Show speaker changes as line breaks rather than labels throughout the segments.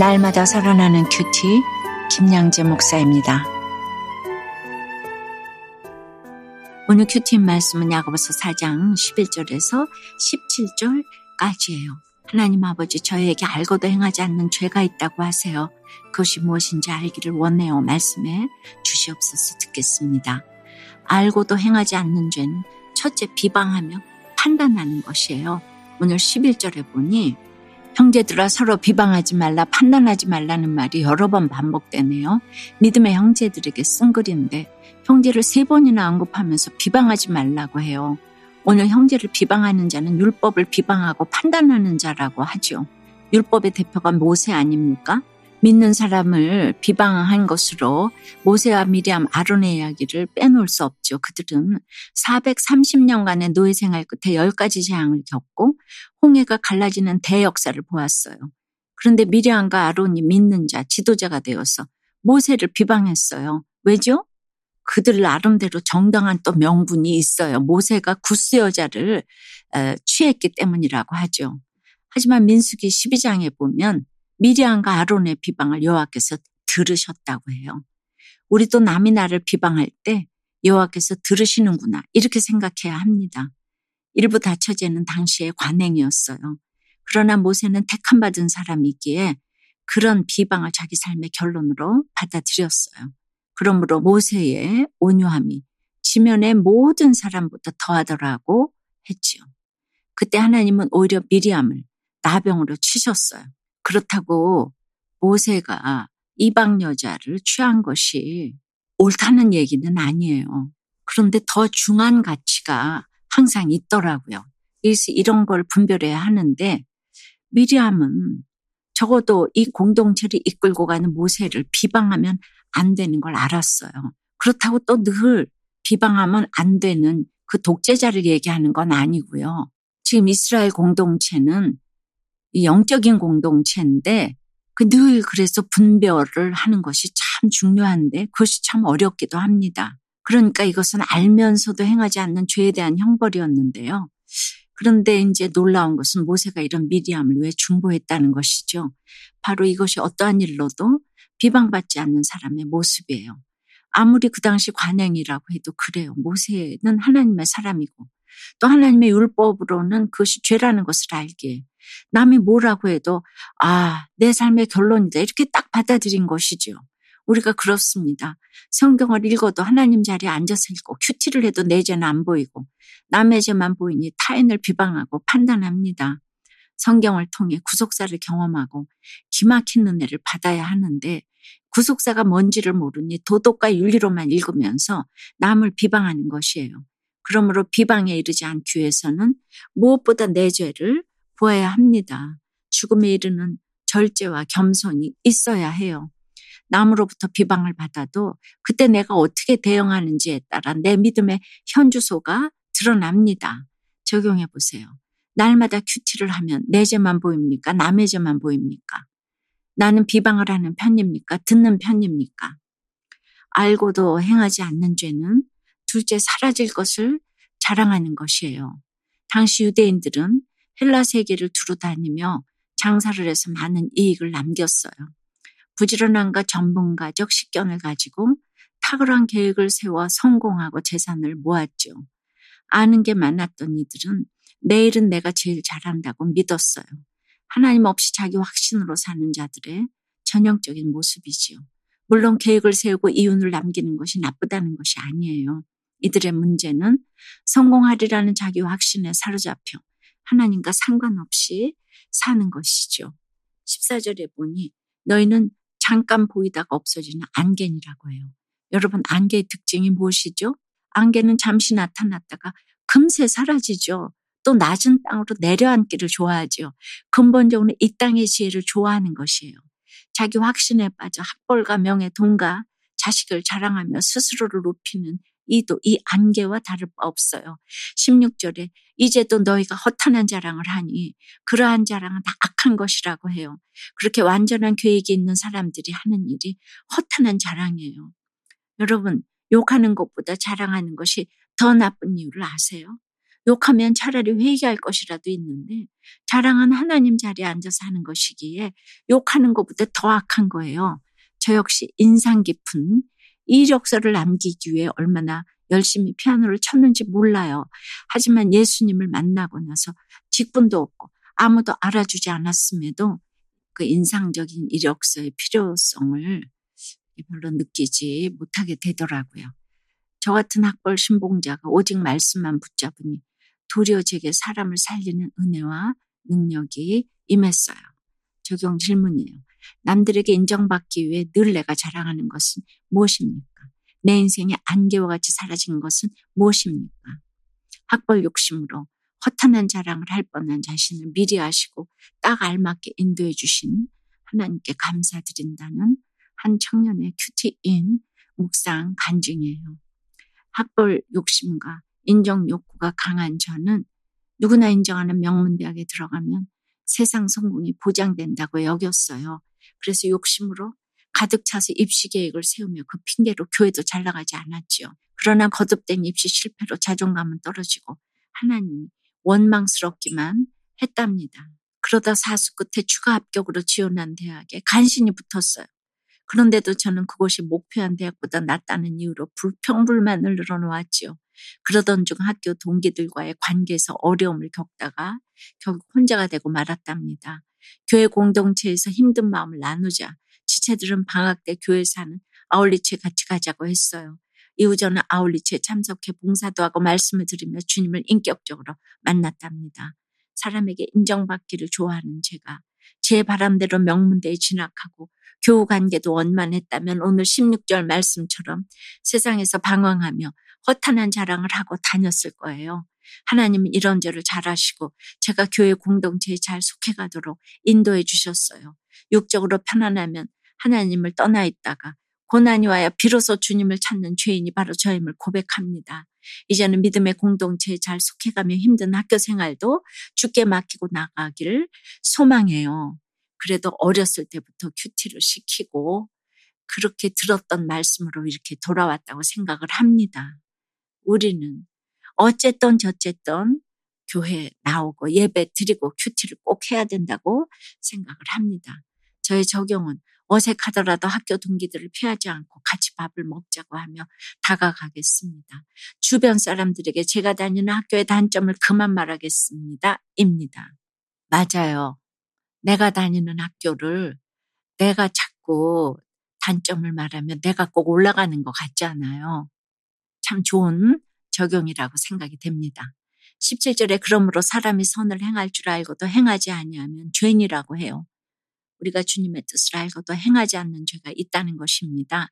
날마다 살아나는 큐티 김양재 목사입니다. 오늘 큐티 말씀은 야고보서 4장 11절에서 17절까지예요. 하나님 아버지 저에게 알고도 행하지 않는 죄가 있다고 하세요. 그것이 무엇인지 알기를 원해요. 말씀에 주시옵소서 듣겠습니다. 알고도 행하지 않는 죄는 첫째 비방하며 판단하는 것이에요. 오늘 11절에 보니 형제들아 서로 비방하지 말라 판단하지 말라는 말이 여러 번 반복되네요. 믿음의 형제들에게 쓴 글인데 형제를 세 번이나 언급하면서 비방하지 말라고 해요. 오늘 형제를 비방하는 자는 율법을 비방하고 판단하는 자라고 하죠. 율법의 대표가 모세 아닙니까? 믿는 사람을 비방한 것으로 모세와 미리암 아론의 이야기를 빼놓을 수 없죠. 그들은 430년간의 노예 생활 끝에 10가지 재앙을 겪고 홍해가 갈라지는 대역사를 보았어요. 그런데 미리암과 아론이 믿는 자, 지도자가 되어서 모세를 비방했어요. 왜죠? 그들 나름대로 정당한 또 명분이 있어요. 모세가 구스 여자를 취했기 때문이라고 하죠. 하지만 민수기 12장에 보면 미리안과 아론의 비방을 여호와께서 들으셨다고 해요. 우리도 남이 나를 비방할 때 여호와께서 들으시는구나 이렇게 생각해야 합니다. 일부 다처제는 당시의 관행이었어요. 그러나 모세는 택함 받은 사람이기에 그런 비방을 자기 삶의 결론으로 받아들였어요. 그러므로 모세의 온유함이 지면의 모든 사람보다 더하더라고 했지요. 그때 하나님은 오히려 미리암을 나병으로 치셨어요. 그렇다고 모세가 이방 여자를 취한 것이 옳다는 얘기는 아니에요. 그런데 더 중한 가치가 항상 있더라고요. 이런 걸 분별해야 하는데 미리암은 적어도 이 공동체를 이끌고 가는 모세를 비방하면 안 되는 걸 알았어요. 그렇다고 또 늘 비방하면 안 되는 그 독재자를 얘기하는 건 아니고요. 지금 이스라엘 공동체는 영적인 공동체인데 그 늘 그래서 분별을 하는 것이 참 중요한데 그것이 참 어렵기도 합니다. 그러니까 이것은 알면서도 행하지 않는 죄에 대한 형벌이었는데요. 그런데 이제 놀라운 것은 모세가 이런 미디암을 왜 중보했다는 것이죠. 바로 이것이 어떠한 일로도 비방받지 않는 사람의 모습이에요. 아무리 그 당시 관행이라고 해도 그래요. 모세는 하나님의 사람이고 또 하나님의 율법으로는 그것이 죄라는 것을 알기에 남이 뭐라고 해도 아, 내 삶의 결론이다. 이렇게 딱 받아들인 것이죠. 우리가 그렇습니다. 성경을 읽어도 하나님 자리에 앉아서 읽고 큐티를 해도 내 죄는 안 보이고 남의 죄만 보이니 타인을 비방하고 판단합니다. 성경을 통해 구속사를 경험하고 기막힌 은혜를 받아야 하는데 구속사가 뭔지를 모르니 도덕과 윤리로만 읽으면서 남을 비방하는 것이에요. 그러므로 비방에 이르지 않기 위해서는 무엇보다 내 죄를 보아야 합니다. 죽음에 이르는 절제와 겸손이 있어야 해요. 남으로부터 비방을 받아도 그때 내가 어떻게 대응하는지에 따라 내 믿음의 현주소가 드러납니다. 적용해 보세요. 날마다 큐티를 하면 내 죄만 보입니까? 남의 죄만 보입니까? 나는 비방을 하는 편입니까? 듣는 편입니까? 알고도 행하지 않는 죄는 둘째 사라질 것을 자랑하는 것이에요. 당시 유대인들은 헬라 세계를 두루 다니며 장사를 해서 많은 이익을 남겼어요. 부지런함과 전문가적 식견을 가지고 탁월한 계획을 세워 성공하고 재산을 모았죠. 아는 게 많았던 이들은 내일은 내가 제일 잘한다고 믿었어요. 하나님 없이 자기 확신으로 사는 자들의 전형적인 모습이지요. 물론 계획을 세우고 이윤을 남기는 것이 나쁘다는 것이 아니에요. 이들의 문제는 성공하리라는 자기 확신에 사로잡혀 하나님과 상관없이 사는 것이죠. 14절에 보니 너희는 잠깐 보이다가 없어지는 안개니라고 해요. 여러분 안개의 특징이 무엇이죠? 안개는 잠시 나타났다가 금세 사라지죠. 또 낮은 땅으로 내려앉기를 좋아하죠. 근본적으로 이 땅의 지혜를 좋아하는 것이에요. 자기 확신에 빠져 학벌과 명예, 돈과 자식을 자랑하며 스스로를 높이는 이도 이 안개와 다를 바 없어요. 16절에 이제도 너희가 허탄한 자랑을 하니 그러한 자랑은 다 악한 것이라고 해요. 그렇게 완전한 계획이 있는 사람들이 하는 일이 허탄한 자랑이에요. 여러분 욕하는 것보다 자랑하는 것이 더 나쁜 이유를 아세요? 욕하면 차라리 회개할 것이라도 있는데 자랑은 하나님 자리에 앉아서 하는 것이기에 욕하는 것보다 더 악한 거예요. 저 역시 인상 깊은 이력서를 남기기 위해 얼마나 열심히 피아노를 쳤는지 몰라요. 하지만 예수님을 만나고 나서 직분도 없고 아무도 알아주지 않았음에도 그 인상적인 이력서의 필요성을 별로 느끼지 못하게 되더라고요. 저 같은 학벌 신봉자가 오직 말씀만 붙잡으니 도리어 제게 사람을 살리는 은혜와 능력이 임했어요. 적용 질문이에요. 남들에게 인정받기 위해 늘 내가 자랑하는 것은 무엇입니까? 내 인생의 안개와 같이 사라진 것은 무엇입니까? 학벌 욕심으로 허탄한 자랑을 할 뻔한 자신을 미리 아시고 딱 알맞게 인도해 주신 하나님께 감사드린다는 한 청년의 큐티인 묵상 간증이에요. 학벌 욕심과 인정 욕구가 강한 저는 누구나 인정하는 명문대학에 들어가면 세상 성공이 보장된다고 여겼어요. 그래서 욕심으로 가득 차서 입시 계획을 세우며 그 핑계로 교회도 잘 나가지 않았지요. 그러나 거듭된 입시 실패로 자존감은 떨어지고 하나님이 원망스럽기만 했답니다. 그러다 사수 끝에 추가 합격으로 지원한 대학에 간신히 붙었어요. 그런데도 저는 그곳이 목표한 대학보다 낫다는 이유로 불평불만을 늘어놓았지요. 그러던 중 학교 동기들과의 관계에서 어려움을 겪다가 결국 혼자가 되고 말았답니다. 교회 공동체에서 힘든 마음을 나누자 지체들은 방학 때 교회 사는 아울리치에 같이 가자고 했어요. 이후 저는 아울리치에 참석해 봉사도 하고 말씀을 드리며 주님을 인격적으로 만났답니다. 사람에게 인정받기를 좋아하는 제가 제 바람대로 명문대에 진학하고 교우 관계도 원만했다면 오늘 16절 말씀처럼 세상에서 방황하며 허탄한 자랑을 하고 다녔을 거예요. 하나님은 이런 죄를 잘 아시고 제가 교회 공동체에 잘 속해 가도록 인도해 주셨어요. 육적으로 편안하면 하나님을 떠나 있다가 고난이 와야 비로소 주님을 찾는 죄인이 바로 저임을 고백합니다. 이제는 믿음의 공동체에 잘 속해가며 힘든 학교 생활도 죽게 맡기고 나가기를 소망해요. 그래도 어렸을 때부터 큐티를 시키고 그렇게 들었던 말씀으로 이렇게 돌아왔다고 생각을 합니다. 우리는 어쨌든 저쨌든 교회 나오고 예배 드리고 큐티를 꼭 해야 된다고 생각을 합니다. 저의 적용은 어색하더라도 학교 동기들을 피하지 않고 같이 밥을 먹자고 하며 다가가겠습니다. 주변 사람들에게 제가 다니는 학교의 단점을 그만 말하겠습니다. 입니다. 맞아요. 내가 다니는 학교를 내가 자꾸 단점을 말하면 내가 꼭 올라가는 것 같지 않아요. 참 좋은 적용이라고 생각이 됩니다. 17절에 그러므로 사람이 선을 행할 줄 알고도 행하지 아니하면 죄인이라고 해요. 우리가 주님의 뜻을 알고도 행하지 않는 죄가 있다는 것입니다.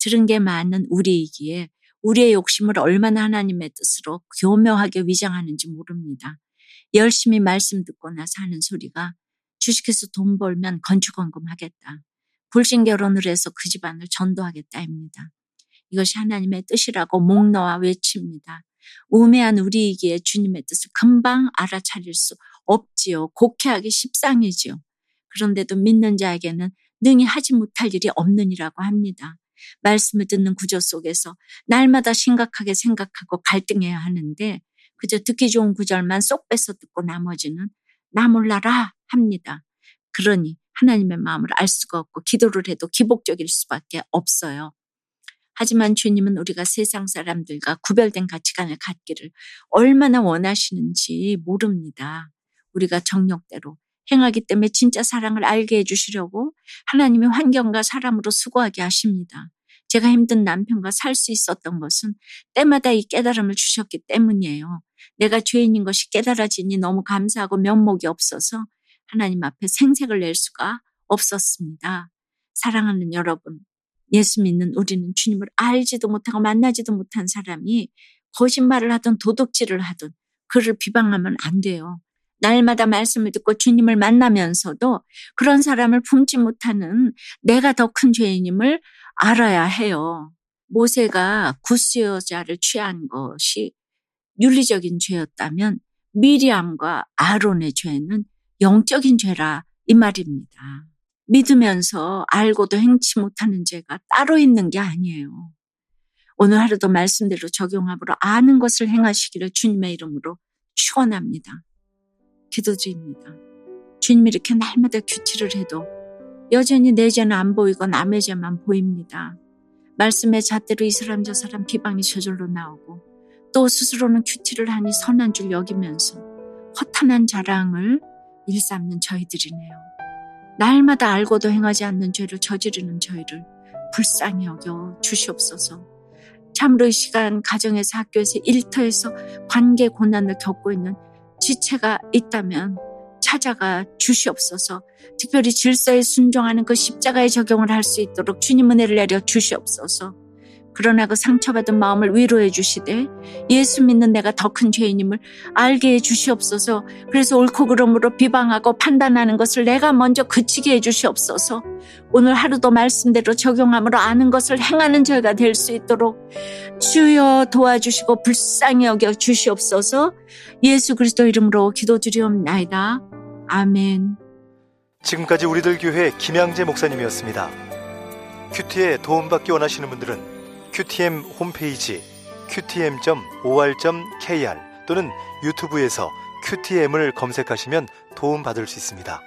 들은 게 많은 우리이기에 우리의 욕심을 얼마나 하나님의 뜻으로 교묘하게 위장하는지 모릅니다. 열심히 말씀 듣고 나서 하는 소리가 주식해서 돈 벌면 건축원금 하겠다. 불신 결혼을 해서 그 집안을 전도하겠다입니다. 이것이 하나님의 뜻이라고 목 놓아 외칩니다. 우매한 우리이기에 주님의 뜻을 금방 알아차릴 수 없지요. 곡해하기 십상이지요. 그런데도 믿는 자에게는 능히 하지 못할 일이 없느니라고 합니다. 말씀을 듣는 구조 속에서 날마다 심각하게 생각하고 갈등해야 하는데 그저 듣기 좋은 구절만 쏙 빼서 듣고 나머지는 나 몰라라 합니다. 그러니 하나님의 마음을 알 수가 없고 기도를 해도 기복적일 수밖에 없어요. 하지만 주님은 우리가 세상 사람들과 구별된 가치관을 갖기를 얼마나 원하시는지 모릅니다. 우리가 정력대로 행하기 때문에 진짜 사랑을 알게 해주시려고 하나님의 환경과 사람으로 수고하게 하십니다. 제가 힘든 남편과 살 수 있었던 것은 때마다 이 깨달음을 주셨기 때문이에요. 내가 죄인인 것이 깨달아지니 너무 감사하고 면목이 없어서 하나님 앞에 생색을 낼 수가 없었습니다. 사랑하는 여러분, 예수 믿는 우리는 주님을 알지도 못하고 만나지도 못한 사람이 거짓말을 하든 도둑질을 하든 그를 비방하면 안 돼요. 날마다 말씀을 듣고 주님을 만나면서도 그런 사람을 품지 못하는 내가 더 큰 죄인임을 알아야 해요. 모세가 구스 여자를 취한 것이 윤리적인 죄였다면 미리암과 아론의 죄는 영적인 죄라 이 말입니다. 믿으면서 알고도 행치 못하는 죄가 따로 있는 게 아니에요. 오늘 하루도 말씀대로 적용함으로 아는 것을 행하시기를 주님의 이름으로 시원합니다. 기도주입니다. 주님이 이렇게 날마다 큐티를 해도 여전히 내 죄는 안 보이고 남의 죄만 보입니다. 말씀의 잣대로 이 사람 저 사람 비방이 저절로 나오고 또 스스로는 큐티를 하니 선한 줄 여기면서 허탄한 자랑을 일삼는 저희들이네요. 날마다 알고도 행하지 않는 죄를 저지르는 저희를 불쌍히 여겨 주시옵소서. 참으로 이 시간 가정에서 학교에서 일터에서 관계 고난을 겪고 있는 지체가 있다면 찾아가 주시옵소서. 특별히 질서에 순종하는 그 십자가의 적용을 할 수 있도록 주님 은혜를 내려 주시옵소서. 그러나 그 상처받은 마음을 위로해 주시되 예수 믿는 내가 더 큰 죄인임을 알게 해 주시옵소서. 그래서 옳고 그름으로 비방하고 판단하는 것을 내가 먼저 그치게 해 주시옵소서. 오늘 하루도 말씀대로 적용함으로 아는 것을 행하는 저희가 될 수 있도록 주여 도와주시고 불쌍히 여겨 주시옵소서. 예수 그리스도 이름으로 기도드리옵나이다. 아멘.
지금까지 우리들 교회 김양재 목사님이었습니다. 큐티에 도움받기 원하시는 분들은 QTM 홈페이지 qtm.or.kr 또는 유튜브에서 QTM을 검색하시면 도움받을 수 있습니다.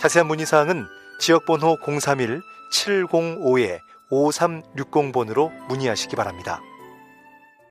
자세한 문의사항은 지역번호 031-705-5360번으로 문의하시기 바랍니다.